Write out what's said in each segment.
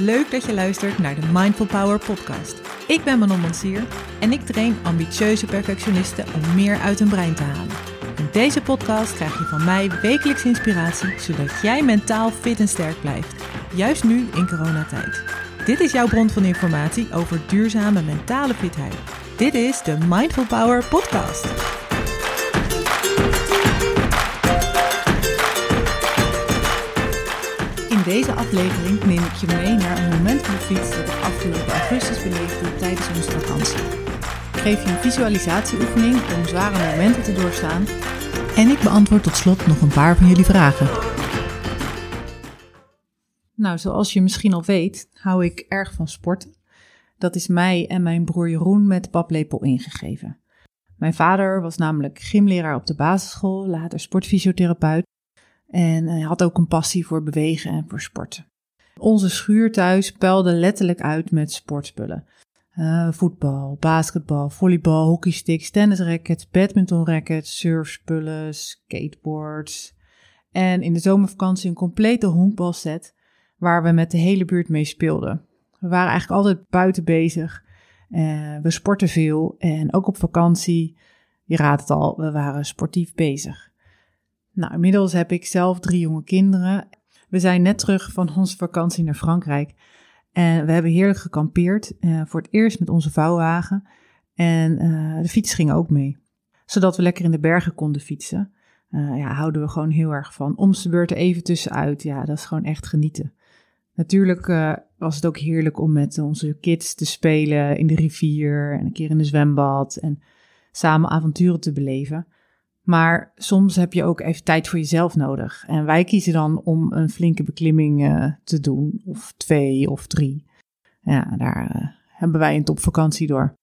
leuk dat je luistert naar de Mindful Power podcast. Ik ben Manon Mansier en ik train ambitieuze perfectionisten om meer uit hun brein te halen. In deze podcast krijg je van mij wekelijks inspiratie, zodat jij mentaal fit en sterk blijft. Juist nu in coronatijd. Dit is jouw bron van informatie over duurzame mentale fitheid. Dit is de Mindful Power podcast. In deze aflevering neem ik je mee naar een moment op de fiets dat ik afgelopen augustus beleefde tijdens onze vakantie. Ik geef je een visualisatieoefening om zware momenten te doorstaan en ik beantwoord tot slot nog een paar van jullie vragen. Nou, zoals je misschien al weet, hou ik erg van sporten. Dat is mij en mijn broer Jeroen met paplepel ingegeven. Mijn vader was namelijk gymleraar op de basisschool, later sportfysiotherapeut en hij had ook een passie voor bewegen en voor sporten. Onze schuur thuis puilde letterlijk uit met sportspullen. Uh, voetbal, basketbal, volleybal, hockeysticks, tennisrackets, badmintonrackets, surfspullen, skateboards. En in de zomervakantie een complete honkbalset waar we met de hele buurt mee speelden. We waren eigenlijk altijd buiten bezig. Uh, we sporten veel en ook op vakantie, je raadt het al, we waren sportief bezig. Nou, inmiddels heb ik zelf drie jonge kinderen. We zijn net terug van onze vakantie naar Frankrijk. En we hebben heerlijk gekampeerd. Uh, voor het eerst met onze vouwwagen. En uh, de fiets ging ook mee. Zodat we lekker in de bergen konden fietsen. Uh, ja, houden we gewoon heel erg van. Om de beurt even tussenuit. Ja, dat is gewoon echt genieten. Natuurlijk was het ook heerlijk om met onze kids te spelen in de rivier. En een keer in de zwembad. En samen avonturen te beleven. Maar soms heb je ook even tijd voor jezelf nodig. En wij kiezen dan om een flinke beklimming uh, te doen, of twee of drie. Ja, daar uh, hebben wij een topvakantie door.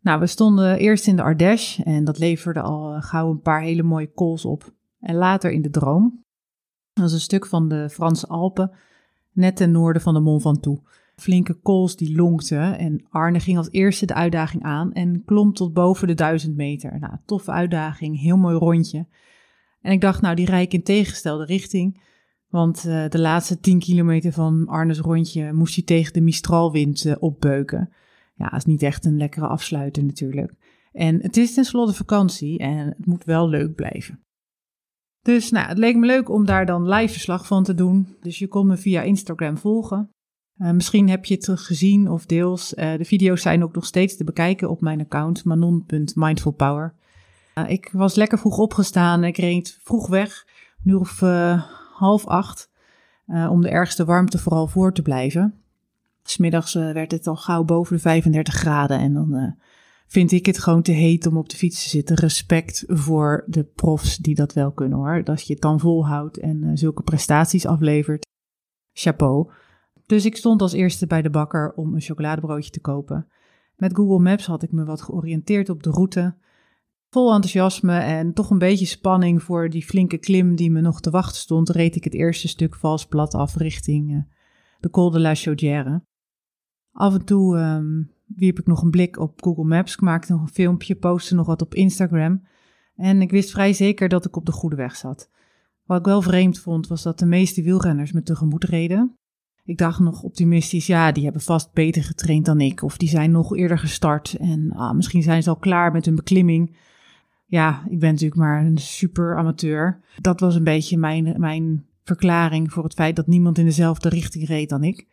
Nou, we stonden eerst in de Ardèche en dat leverde al uh, gauw een paar hele mooie calls op. En later in de Droom. Dat is een stuk van de Franse Alpen, net ten noorden van de Mont Ventoux flinke kools die lonkten. En Arne ging als eerste de uitdaging aan en klom tot boven de 1000 meter. Nou, toffe uitdaging, heel mooi rondje. En ik dacht, nou, die rij ik in tegengestelde richting. Want uh, de laatste 10 kilometer van Arnes rondje moest hij tegen de Mistralwind uh, opbeuken. Ja, is niet echt een lekkere afsluiter natuurlijk. En het is tenslotte vakantie en het moet wel leuk blijven. Dus nou, het leek me leuk om daar dan live verslag van te doen. Dus je kon me via Instagram volgen. Uh, misschien heb je het gezien of deels. Uh, de video's zijn ook nog steeds te bekijken op mijn account manon.mindfulpower. Uh, ik was lekker vroeg opgestaan. Ik reed vroeg weg, nu of half acht, om de ergste warmte vooral voor te blijven. Smiddags werd het al gauw boven de 35 graden en dan vind ik het gewoon te heet om op de fiets te zitten. Respect voor de profs die dat wel kunnen hoor. Dat je het dan volhoudt en zulke prestaties aflevert. Chapeau. Dus ik stond als eerste bij de bakker om een chocoladebroodje te kopen. Met Google Maps had ik me wat georiënteerd op de route. Vol enthousiasme en toch een beetje spanning voor die flinke klim die me nog te wachten stond, reed ik het eerste stuk vals plat af richting uh, de Col de la Chaudière. Af en toe um, wierp ik nog een blik op Google Maps, maakte nog een filmpje, postte nog wat op Instagram. En ik wist vrij zeker dat ik op de goede weg zat. Wat ik wel vreemd vond, was dat de meeste wielrenners me tegemoet reden. Ik dacht nog optimistisch, ja, die hebben vast beter getraind dan ik. Of die zijn nog eerder gestart en ah, misschien zijn ze al klaar met hun beklimming. Ja, ik ben natuurlijk maar een super amateur. Dat was een beetje mijn, mijn verklaring voor het feit dat niemand in dezelfde richting reed dan ik.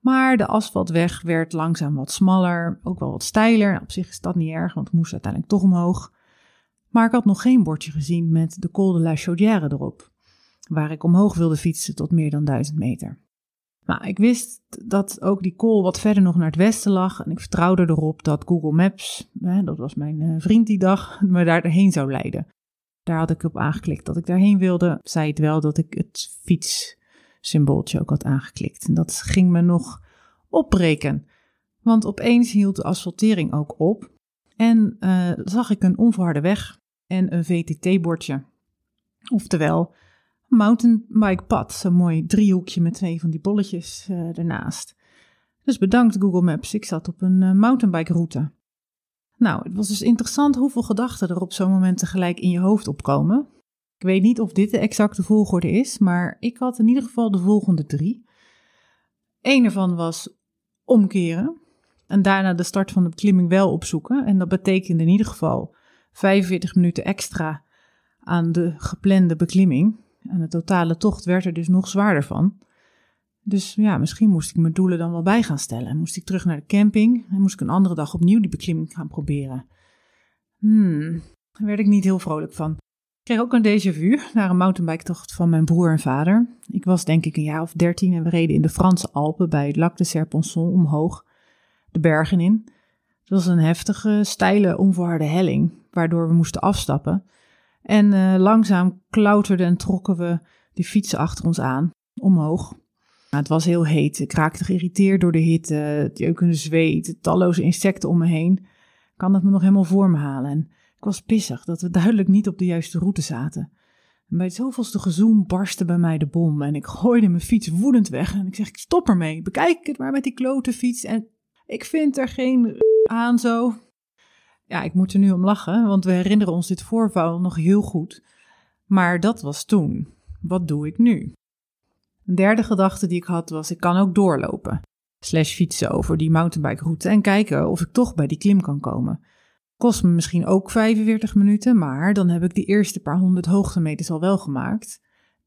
Maar de asfaltweg werd langzaam wat smaller, ook wel wat steiler. Op zich is dat niet erg, want ik moest uiteindelijk toch omhoog. Maar ik had nog geen bordje gezien met de Col de la Chaudière erop, waar ik omhoog wilde fietsen tot meer dan 1000 meter. Maar ik wist dat ook die call wat verder nog naar het westen lag. En ik vertrouwde erop dat Google Maps, hè, dat was mijn eh, vriend die dag, me daarheen zou leiden. Daar had ik op aangeklikt dat ik daarheen wilde. Zei het wel dat ik het fietssymbooltje ook had aangeklikt. En dat ging me nog opbreken. Want opeens hield de asfaltering ook op. En uh, zag ik een onverharde weg en een VTT-bordje. Oftewel, mountainbike pad. Zo'n mooi driehoekje met twee van die bolletjes uh, ernaast. Dus bedankt Google Maps, ik zat op een uh, mountainbike route. Nou, het was dus interessant hoeveel gedachten er op zo'n moment tegelijk in je hoofd opkomen. Ik weet niet of dit de exacte volgorde is, maar ik had in ieder geval de volgende drie. Eén ervan was omkeren en daarna de start van de beklimming wel opzoeken. En dat betekende in ieder geval 45 minuten extra aan de geplande beklimming. En de totale tocht werd er dus nog zwaarder van. Dus ja, misschien moest ik mijn doelen dan wel bij gaan stellen. Moest ik terug naar de camping en moest ik een andere dag opnieuw die beklimming gaan proberen. Hmm, daar werd ik niet heel vrolijk van. Ik kreeg ook een déjà vu naar een mountainbiketocht van mijn broer en vader. Ik was denk ik een jaar of dertien en we reden in de Franse Alpen bij het Lac de Serponçon omhoog de bergen in. Het was een heftige, steile, onverharde helling, waardoor we moesten afstappen. En uh, langzaam klauterden en trokken we die fietsen achter ons aan, omhoog. Het was heel heet. Ik raakte geïrriteerd door de hitte, het jeukende zweet, talloze insecten om me heen. Ik kan het me nog helemaal voor me halen. En ik was pissig dat we duidelijk niet op de juiste route zaten. En bij het zoveelste gezoem barstte bij mij de bom en ik gooide mijn fiets woedend weg. En ik zeg, ik stop ermee, bekijk het maar met die klote fiets en ik vind er geen aan zo. Ja, ik moet er nu om lachen, want we herinneren ons dit voorval nog heel goed. Maar dat was toen. Wat doe ik nu? Een derde gedachte die ik had was: ik kan ook doorlopen. Slash fietsen over die mountainbike route en kijken of ik toch bij die klim kan komen. Kost me misschien ook 45 minuten, maar dan heb ik die eerste paar honderd hoogtemeters al wel gemaakt.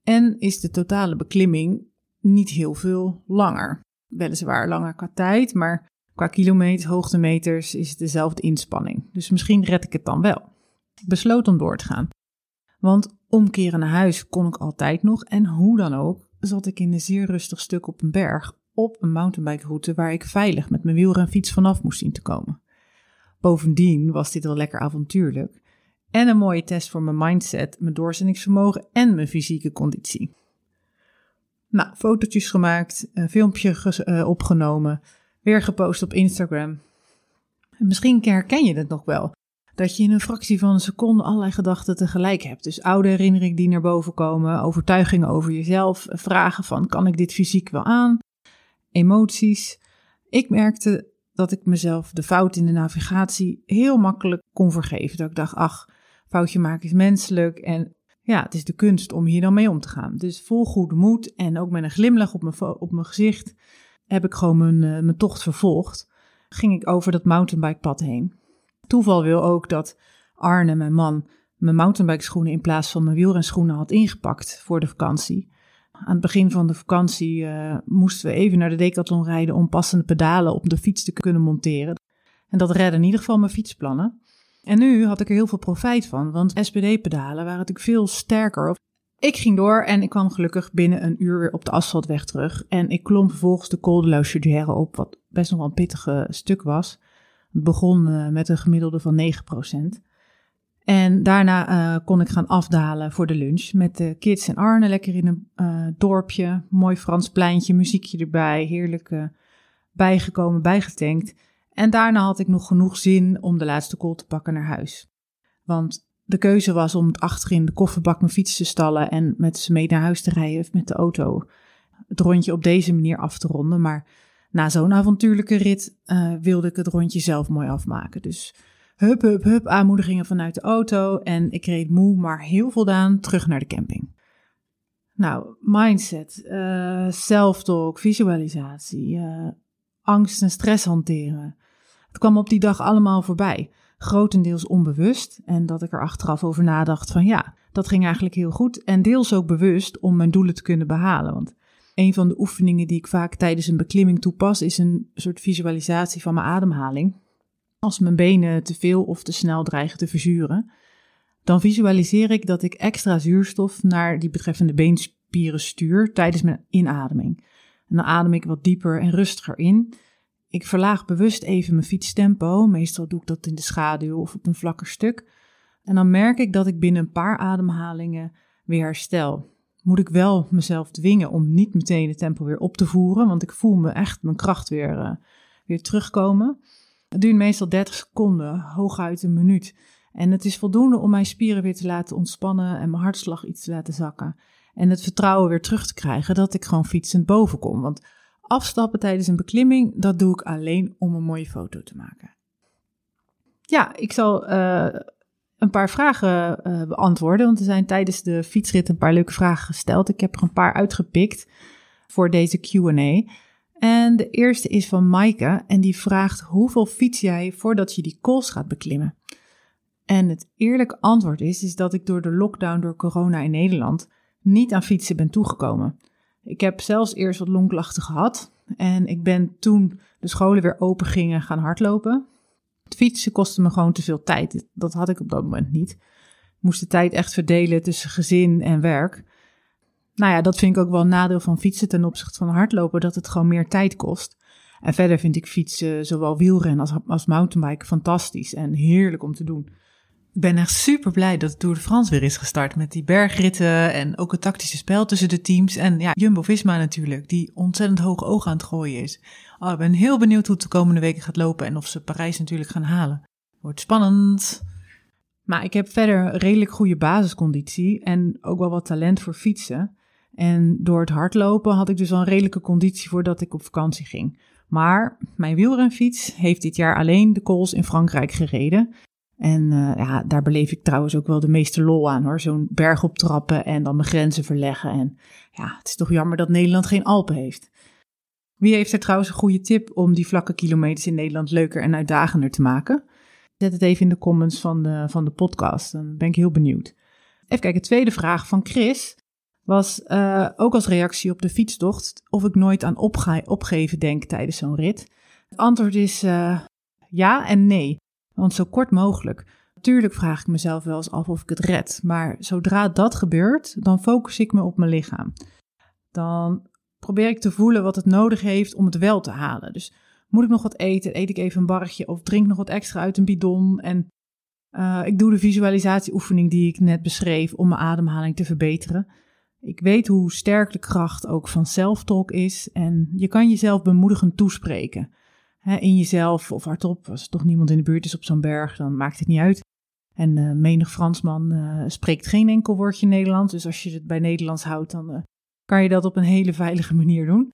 En is de totale beklimming niet heel veel langer. Weliswaar langer qua tijd, maar Qua kilometers, hoogtemeters is het dezelfde inspanning. Dus misschien red ik het dan wel. Ik besloot om door te gaan. Want omkeren naar huis kon ik altijd nog. En hoe dan ook, zat ik in een zeer rustig stuk op een berg. Op een mountainbikeroute waar ik veilig met mijn wiel en fiets vanaf moest zien te komen. Bovendien was dit wel lekker avontuurlijk. En een mooie test voor mijn mindset, mijn doorzettingsvermogen en mijn fysieke conditie. Nou, fotootjes gemaakt, een filmpje eh, opgenomen weer gepost op Instagram. En misschien herken je het nog wel. Dat je in een fractie van een seconde allerlei gedachten tegelijk hebt. Dus oude herinneringen die naar boven komen, overtuigingen over jezelf, vragen van kan ik dit fysiek wel aan, emoties. Ik merkte dat ik mezelf de fout in de navigatie heel makkelijk kon vergeven. Dat ik dacht, ach, foutje maken is menselijk en ja, het is de kunst om hier dan mee om te gaan. Dus vol goede moed en ook met een glimlach op mijn, op mijn gezicht heb ik gewoon mijn, uh, mijn tocht vervolgd. Ging ik over dat mountainbikepad heen. Toeval wil ook dat Arne, mijn man, mijn mountainbikeschoenen in plaats van mijn wielrenschoenen had ingepakt voor de vakantie. Aan het begin van de vakantie uh, moesten we even naar de Decathlon rijden om passende pedalen op de fiets te kunnen monteren. En dat redde in ieder geval mijn fietsplannen. En nu had ik er heel veel profijt van, want SPD-pedalen waren natuurlijk veel sterker. Ik ging door en ik kwam gelukkig binnen een uur weer op de asfaltweg terug. En ik klom vervolgens de Col de la op, wat best nog wel een pittige stuk was. Het begon uh, met een gemiddelde van 9%. En daarna uh, kon ik gaan afdalen voor de lunch met de kids en Arne. Lekker in een uh, dorpje, mooi Frans pleintje, muziekje erbij, heerlijk bijgekomen, bijgetankt. En daarna had ik nog genoeg zin om de laatste call te pakken naar huis. Want de keuze was om het achterin de kofferbak mijn fiets te stallen en met ze mee naar huis te rijden of met de auto. Het rondje op deze manier af te ronden. Maar na zo'n avontuurlijke rit uh, wilde ik het rondje zelf mooi afmaken. Dus hup, hup, hup, aanmoedigingen vanuit de auto. En ik reed moe, maar heel voldaan terug naar de camping. Nou, mindset, uh, visualisatie, uh, angst en stress hanteren. Het kwam op die dag allemaal voorbij grotendeels onbewust. En dat ik er achteraf over nadacht van ja, dat ging eigenlijk heel goed. En deels ook bewust om mijn doelen te kunnen behalen. Want een van de oefeningen die ik vaak tijdens een beklimming toepas, is een soort visualisatie van mijn ademhaling. Als mijn benen te veel of te snel dreigen te verzuren, dan visualiseer ik dat ik extra zuurstof naar die betreffende beenspieren stuur tijdens mijn inademing. En dan adem ik wat dieper en rustiger in. Ik verlaag bewust even mijn fietstempo. Meestal doe ik dat in de schaduw of op een vlakker stuk. En dan merk ik dat ik binnen een paar ademhalingen weer herstel. Moet ik wel mezelf dwingen om niet meteen het tempo weer op te voeren, want ik voel me echt mijn kracht weer, uh, weer terugkomen. Het duurt meestal 30 seconden, hooguit een minuut. En het is voldoende om mijn spieren weer te laten ontspannen en mijn hartslag iets te laten zakken. En het vertrouwen weer terug te krijgen dat ik gewoon fietsend boven kom. Want Afstappen tijdens een beklimming, dat doe ik alleen om een mooie foto te maken. Ja, ik zal uh, een paar vragen uh, beantwoorden, want er zijn tijdens de fietsrit een paar leuke vragen gesteld. Ik heb er een paar uitgepikt voor deze QA. En de eerste is van Maaike en die vraagt hoeveel fiets jij voordat je die kools gaat beklimmen? En het eerlijke antwoord is, is dat ik door de lockdown door corona in Nederland niet aan fietsen ben toegekomen. Ik heb zelfs eerst wat longklachten gehad en ik ben toen de scholen weer open gingen gaan hardlopen. Het fietsen kostte me gewoon te veel tijd. Dat had ik op dat moment niet. Ik moest de tijd echt verdelen tussen gezin en werk. Nou ja, dat vind ik ook wel een nadeel van fietsen ten opzichte van hardlopen, dat het gewoon meer tijd kost. En verder vind ik fietsen, zowel wielrennen als, als fantastisch en heerlijk om te doen. Ik ben echt super blij dat Tour de France weer is gestart met die bergritten en ook het tactische spel tussen de teams. En ja, Jumbo-Visma natuurlijk, die ontzettend hoge ogen aan het gooien is. Oh, ik ben heel benieuwd hoe het de komende weken gaat lopen en of ze Parijs natuurlijk gaan halen. Wordt spannend. Maar ik heb verder redelijk goede basisconditie en ook wel wat talent voor fietsen. En door het hardlopen had ik dus al een redelijke conditie voordat ik op vakantie ging. Maar mijn wielrenfiets heeft dit jaar alleen de kools in Frankrijk gereden. En uh, ja, daar beleef ik trouwens ook wel de meeste lol aan hoor. Zo'n berg optrappen en dan mijn grenzen verleggen. En ja, het is toch jammer dat Nederland geen Alpen heeft. Wie heeft er trouwens een goede tip om die vlakke kilometers in Nederland leuker en uitdagender te maken? Zet het even in de comments van de, van de podcast, dan ben ik heel benieuwd. Even kijken, tweede vraag van Chris was uh, ook als reactie op de fietstocht of ik nooit aan opgeven denk tijdens zo'n rit. Het antwoord is uh, ja en nee. Want zo kort mogelijk. Natuurlijk vraag ik mezelf wel eens af of ik het red. Maar zodra dat gebeurt, dan focus ik me op mijn lichaam. Dan probeer ik te voelen wat het nodig heeft om het wel te halen. Dus moet ik nog wat eten? Eet ik even een barretje of drink nog wat extra uit een bidon? En uh, ik doe de visualisatieoefening die ik net beschreef om mijn ademhaling te verbeteren. Ik weet hoe sterk de kracht ook van zelftalk is en je kan jezelf bemoedigend toespreken hè, in jezelf of hardop. Als er toch niemand in de buurt is op zo'n berg, dan maakt het niet uit. En uh, menig Fransman uh, spreekt geen enkel woordje Nederlands. Dus als je het bij Nederlands houdt, dan uh, kan je dat op een hele veilige manier doen.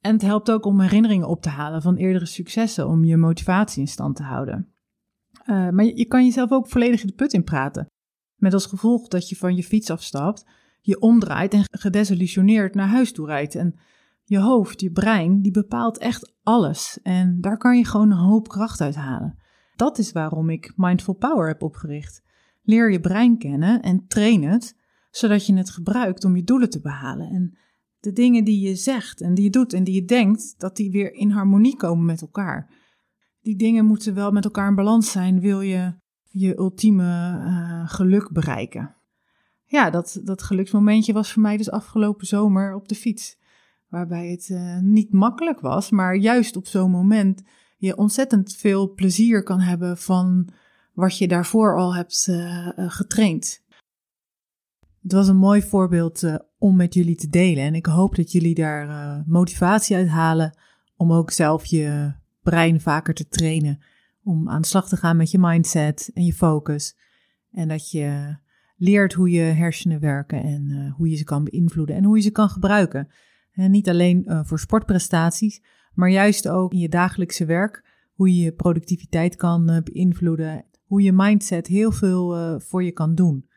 En het helpt ook om herinneringen op te halen van eerdere successen, om je motivatie in stand te houden. maar je, je, kan jezelf ook volledig in de put in praten. Met als gevolg dat je van je fiets afstapt, je omdraait en gedesillusioneerd naar huis toe rijdt. En je hoofd, je brein, die bepaalt echt alles. En daar kan je gewoon een hoop kracht uit halen. Dat is waarom ik Mindful Power heb opgericht. Leer je brein kennen en train het, zodat je het gebruikt om je doelen te behalen. En de dingen die je zegt en die je doet en die je denkt, dat die weer in harmonie komen met elkaar. Die dingen moeten wel met elkaar in balans zijn, wil je je ultieme uh, geluk bereiken. Ja, dat, dat geluksmomentje was voor mij dus afgelopen zomer op de fiets waarbij het uh, niet makkelijk was, maar juist op zo'n moment je ontzettend veel plezier kan hebben van wat je daarvoor al hebt uh, getraind. Het was een mooi voorbeeld om met jullie te delen. En ik hoop dat jullie daar motivatie uit halen om ook zelf je brein vaker te trainen, om aan de slag te gaan met je mindset en je focus. En dat je leert hoe je hersenen werken en hoe je ze kan beïnvloeden en hoe je ze kan gebruiken niet alleen uh, voor sportprestaties, maar juist ook in je dagelijkse werk. Hoe je je productiviteit kan uh, beïnvloeden. Hoe je mindset heel veel uh, voor je kan doen.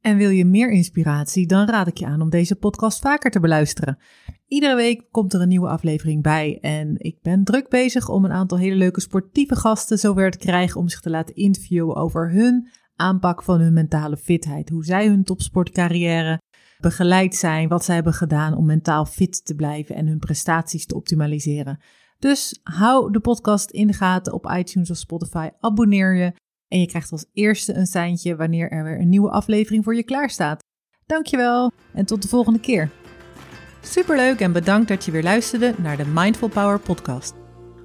En wil je meer inspiratie, dan raad ik je aan om deze podcast vaker te beluisteren. Iedere week komt er een nieuwe aflevering bij en ik ben druk bezig om een aantal hele leuke sportieve gasten zover te krijgen om zich te laten interviewen over hun aanpak van hun mentale fitheid. Hoe zij hun topsportcarrière begeleid zijn, wat zij hebben gedaan om mentaal fit te blijven en hun prestaties te optimaliseren. Dus hou de podcast in de gaten op iTunes of Spotify, abonneer je en je krijgt als eerste een seintje wanneer er weer een nieuwe aflevering voor je klaar staat. Dankjewel en tot de volgende keer. Superleuk en bedankt dat je weer luisterde naar de Mindful Power podcast.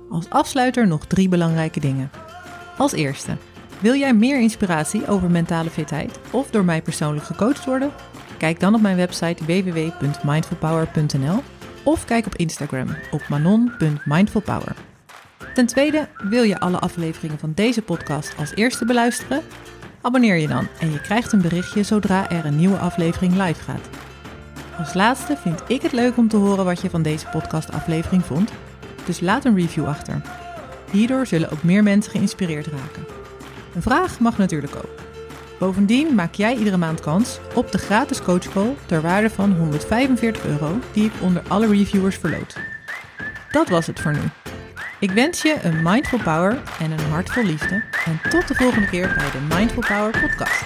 Als afsluiter nog drie belangrijke dingen. Als eerste, wil jij meer inspiratie over mentale fitheid of door mij persoonlijk gecoacht worden? Kijk dan op mijn website www.mindfulpower.nl of kijk op Instagram op manon.mindfulpower. Ten tweede, wil je alle afleveringen van deze podcast als eerste beluisteren? Abonneer je dan en je krijgt een berichtje zodra er een nieuwe aflevering live gaat. Als laatste vind ik het leuk om te horen wat je van deze podcastaflevering vond, dus laat een review achter. Hierdoor zullen ook meer mensen geïnspireerd raken. Een vraag mag natuurlijk ook. Bovendien maak jij iedere maand kans op de gratis coachcall ter waarde van 145 euro die ik onder alle reviewers verloot. dat was het voor nu. Ik wens je een mindful power en een hart vol liefde. En tot de volgende keer bij de Mindful Power podcast.